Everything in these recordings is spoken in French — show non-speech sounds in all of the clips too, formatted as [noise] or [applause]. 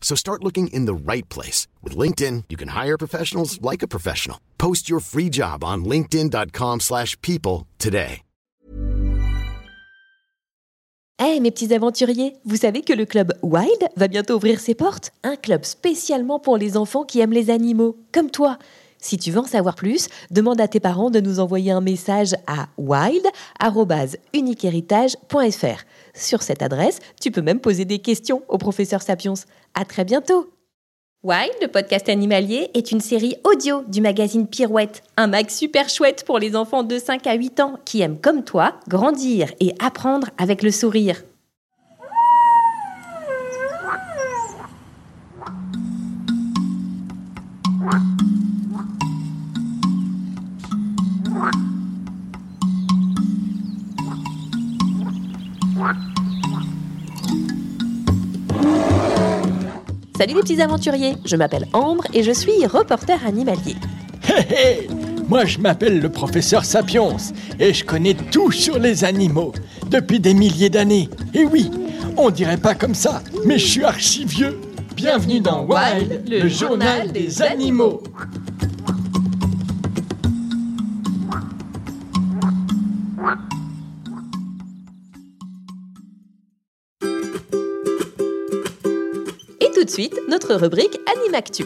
So start looking in the right place. With LinkedIn, you can hire professionals like a professional. Post your free job on linkedin.com slash people today. Hey mes petits aventuriers, vous savez que le club Wild va bientôt ouvrir ses portes Un club spécialement pour les enfants qui aiment les animaux, comme toi si tu veux en savoir plus, demande à tes parents de nous envoyer un message à wild.uniquehéritage.fr. Sur cette adresse, tu peux même poser des questions au professeur Sapiens. À très bientôt Wild, le podcast animalier, est une série audio du magazine Pirouette, un mag super chouette pour les enfants de 5 à 8 ans qui aiment comme toi grandir et apprendre avec le sourire. Salut les petits aventuriers, je m'appelle Ambre et je suis reporter animalier. Hé hé Moi je m'appelle le professeur Sapiens et je connais tout sur les animaux depuis des milliers d'années. Et oui, on dirait pas comme ça, mais je suis archi vieux. Bienvenue dans Wild, le journal des animaux. De suite, notre rubrique Animactu.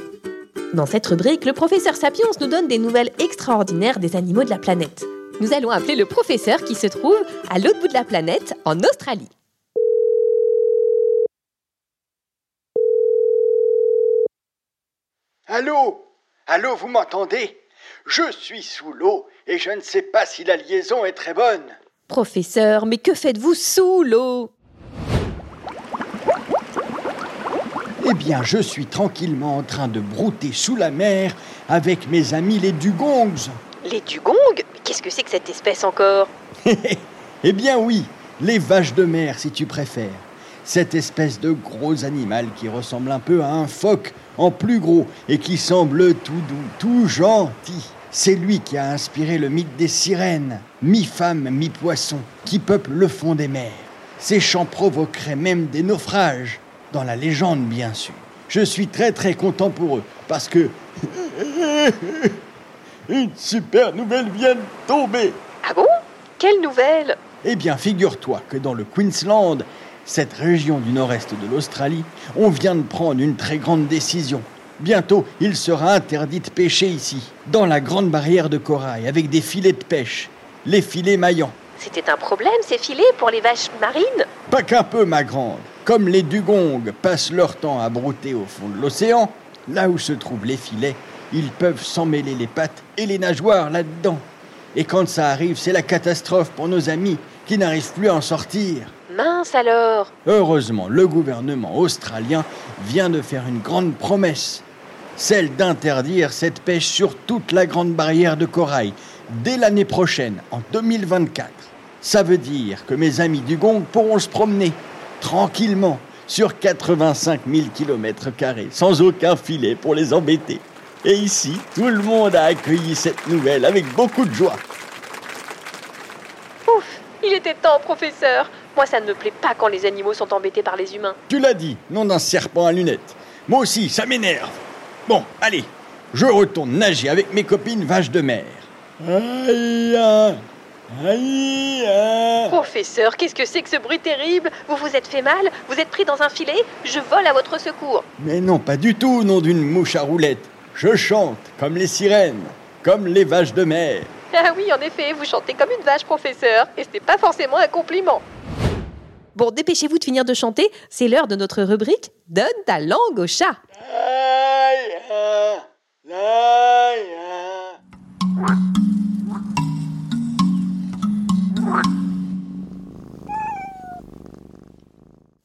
Dans cette rubrique, le professeur Sapiens nous donne des nouvelles extraordinaires des animaux de la planète. Nous allons appeler le professeur qui se trouve à l'autre bout de la planète, en Australie. Allô? Allô, vous m'entendez? Je suis sous l'eau et je ne sais pas si la liaison est très bonne. Professeur, mais que faites-vous sous l'eau? Eh bien, je suis tranquillement en train de brouter sous la mer avec mes amis les dugongs. Les dugongs? Qu'est-ce que c'est que cette espèce encore? [laughs] Eh bien oui, les vaches de mer si tu préfères. Cette espèce de gros animal qui ressemble un peu à un phoque en plus gros et qui semble tout doux, tout gentil. C'est lui qui a inspiré le mythe des sirènes, mi-femme, mi-poisson, qui peuplent le fond des mers. Ces chants provoqueraient même des naufrages, dans la légende bien sûr. Je suis très très content pour eux, parce que... [laughs] Une super nouvelle vient de tomber Ah bon? Quelle nouvelle? Eh bien, figure-toi que dans le Queensland, cette région du nord-est de l'Australie, on vient de prendre une très grande décision. Bientôt, il sera interdit de pêcher ici, dans la grande barrière de corail, avec des filets de pêche, les filets maillants. C'était un problème ces filets pour les vaches marines Pas qu'un peu, ma grande. Comme les dugongs passent leur temps à brouter au fond de l'océan, là où se trouvent les filets, ils peuvent s'emmêler les pattes et les nageoires là-dedans. Et quand ça arrive, c'est la catastrophe pour nos amis qui n'arrivent plus à en sortir. Mince alors Heureusement, le gouvernement australien vient de faire une grande promesse, celle d'interdire cette pêche sur toute la grande barrière de corail dès l'année prochaine, en 2024. Ça veut dire que mes amis du Gong pourront se promener tranquillement sur 85 000 km sans aucun filet pour les embêter. Et ici, tout le monde a accueilli cette nouvelle avec beaucoup de joie. Ouf Il était temps, professeur Moi, ça ne me plaît pas quand les animaux sont embêtés par les humains. Tu l'as dit, nom d'un serpent à lunettes. Moi aussi, ça m'énerve. Bon, allez, je retourne nager avec mes copines vaches de mer. Aïe, aïe, aïe, aïe. Professeur, qu'est-ce que c'est que ce bruit terrible? Vous vous êtes fait mal? Vous êtes pris dans un filet? Je vole à votre secours. Mais non, pas du tout, nom d'une mouche à roulettes. Je chante comme les sirènes, comme les vaches de mer. Ah oui, en effet, vous chantez comme une vache, professeur, et ce n'est pas forcément un compliment. Bon, dépêchez-vous de finir de chanter, c'est l'heure de notre rubrique Donne ta langue au chat. Aïe, aïe, aïe, aïe.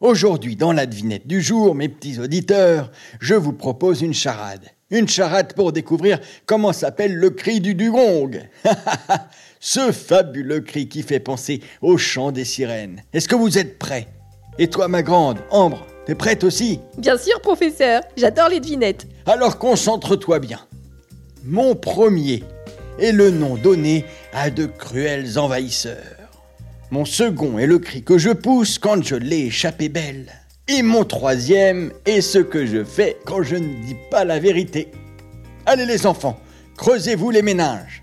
Aujourd'hui, dans la devinette du jour, mes petits auditeurs, je vous propose une charade. Une charade pour découvrir comment s'appelle le cri du dugong. [laughs] Ce fabuleux cri qui fait penser au chant des sirènes. Est-ce que vous êtes prêts? Et toi, ma grande, Ambre, t'es prête aussi? Bien sûr, professeur, j'adore les devinettes. Alors concentre-toi bien. Mon premier est le nom donné à de cruels envahisseurs. Mon second est le cri que je pousse quand je l'ai échappé belle. Et mon troisième est ce que je fais quand je ne dis pas la vérité. Allez les enfants, creusez-vous les ménages.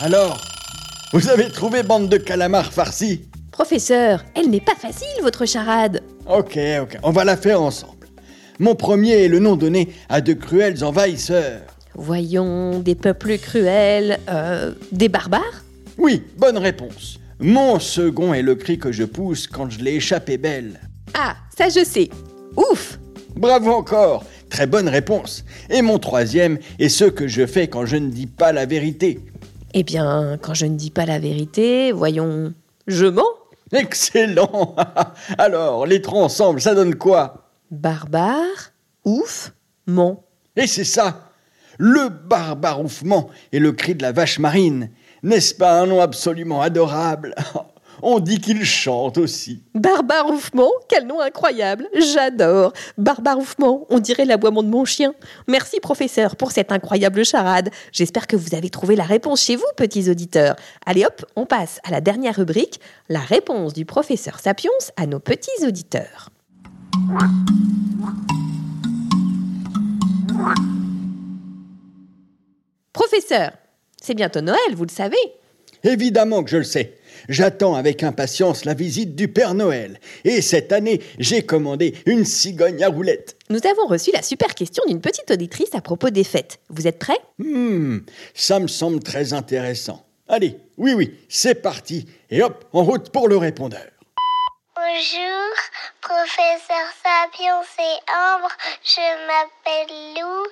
Alors, vous avez trouvé bande de calamars farcis? Professeur, elle n'est pas facile, votre charade. Ok, ok, on va la faire ensemble. Mon premier est le nom donné à de cruels envahisseurs. Voyons, des peuples cruels, euh, des barbares? Oui, bonne réponse. Mon second est le cri que je pousse quand je l'ai échappé belle. Ah, ça je sais. Ouf Bravo encore, très bonne réponse. Et mon troisième est ce que je fais quand je ne dis pas la vérité. Eh bien, quand je ne dis pas la vérité, voyons, je mens Excellent [laughs] Alors, les trois ensemble, ça donne quoi? Barbare, ouf, ment. Et c'est ça Le barbaroufement et le cri de la vache marine. N'est-ce pas un nom absolument adorable? [laughs] On dit qu'il chante aussi. Barbaroufement, quel nom incroyable J'adore Barbaroufement, on dirait l'aboiement de mon chien. Merci professeur pour cette incroyable charade. J'espère que vous avez trouvé la réponse chez vous, petits auditeurs. Allez hop, on passe à la dernière rubrique, la réponse du professeur Sapiens à nos petits auditeurs. Professeur, c'est bientôt Noël, vous le savez. Évidemment que je le sais. J'attends avec impatience la visite du Père Noël. Et cette année, j'ai commandé une cigogne à roulettes. Nous avons reçu la super question d'une petite auditrice à propos des fêtes. Vous êtes prêts? Hmm, ça me semble très intéressant. Allez, oui, oui, c'est parti. Et hop, en route pour le répondeur. Bonjour, professeur Sapiens et Ambre. Je m'appelle Lou,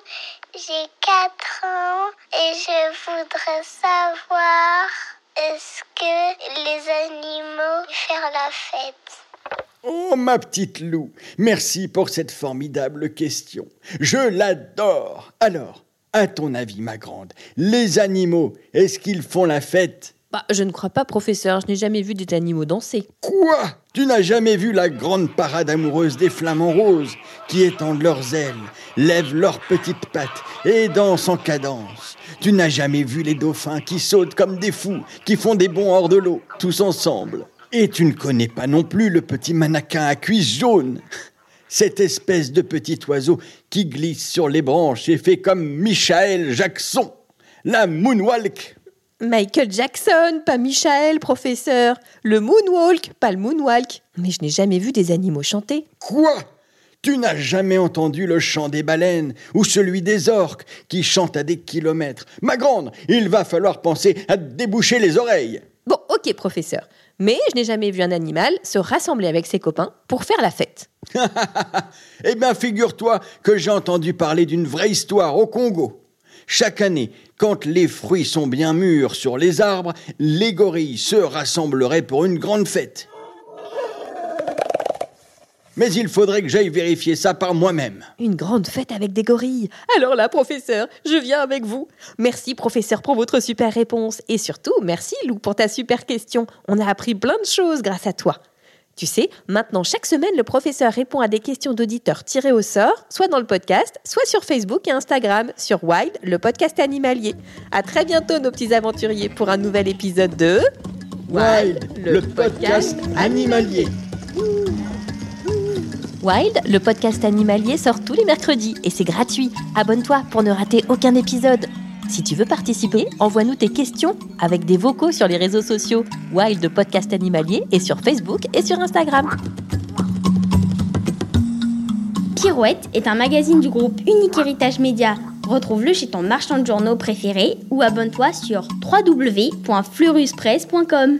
j'ai 4 ans et je voudrais savoir est-ce que les animaux font la fête? Oh, ma petite Lou, merci pour cette formidable question. Je l'adore. Alors, à ton avis, ma grande, les animaux, est-ce qu'ils font la fête? Je ne crois pas, professeur. Je n'ai jamais vu des animaux danser. Quoi? Tu n'as jamais vu la grande parade amoureuse des flamants roses qui étendent leurs ailes, lèvent leurs petites pattes et dansent en cadence? Tu n'as jamais vu les dauphins qui sautent comme des fous, qui font des bonds hors de l'eau, tous ensemble? Et tu ne connais pas non plus le petit mannequin à cuisse jaune cette espèce de petit oiseau qui glisse sur les branches et fait comme Michael Jackson, la moonwalk. Michael Jackson, pas Michael, professeur. Le moonwalk, pas le moonwalk. Mais je n'ai jamais vu des animaux chanter. Quoi? Tu n'as jamais entendu le chant des baleines ou celui des orques qui chantent à des kilomètres Ma grande, il va falloir penser à déboucher les oreilles. Bon, ok, professeur. Mais je n'ai jamais vu un animal se rassembler avec ses copains pour faire la fête. [laughs] eh bien, figure-toi que j'ai entendu parler d'une vraie histoire au Congo. Chaque année, quand les fruits sont bien mûrs sur les arbres, les gorilles se rassembleraient pour une grande fête. Mais il faudrait que j'aille vérifier ça par moi-même. Une grande fête avec des gorilles. Alors là, professeur, je viens avec vous. Merci, professeur, pour votre super réponse. Et surtout, merci, Lou, pour ta super question. On a appris plein de choses grâce à toi. Tu sais, maintenant, chaque semaine, le professeur répond à des questions d'auditeurs tirées au sort, soit dans le podcast, soit sur Facebook et Instagram, sur Wild, le podcast animalier. À très bientôt, nos petits aventuriers, pour un nouvel épisode de Wild, le, podcast animalier. Wild, le podcast animalier sort tous les mercredis et c'est gratuit. Abonne-toi pour ne rater aucun épisode. Si tu veux participer, envoie-nous tes questions avec des vocaux sur les réseaux sociaux Wild Podcast Animalier et sur Facebook et sur Instagram. Pirouette est un magazine du groupe Unique Héritage Média. Retrouve-le chez ton marchand de journaux préféré ou abonne-toi sur www.fleuruspresse.com.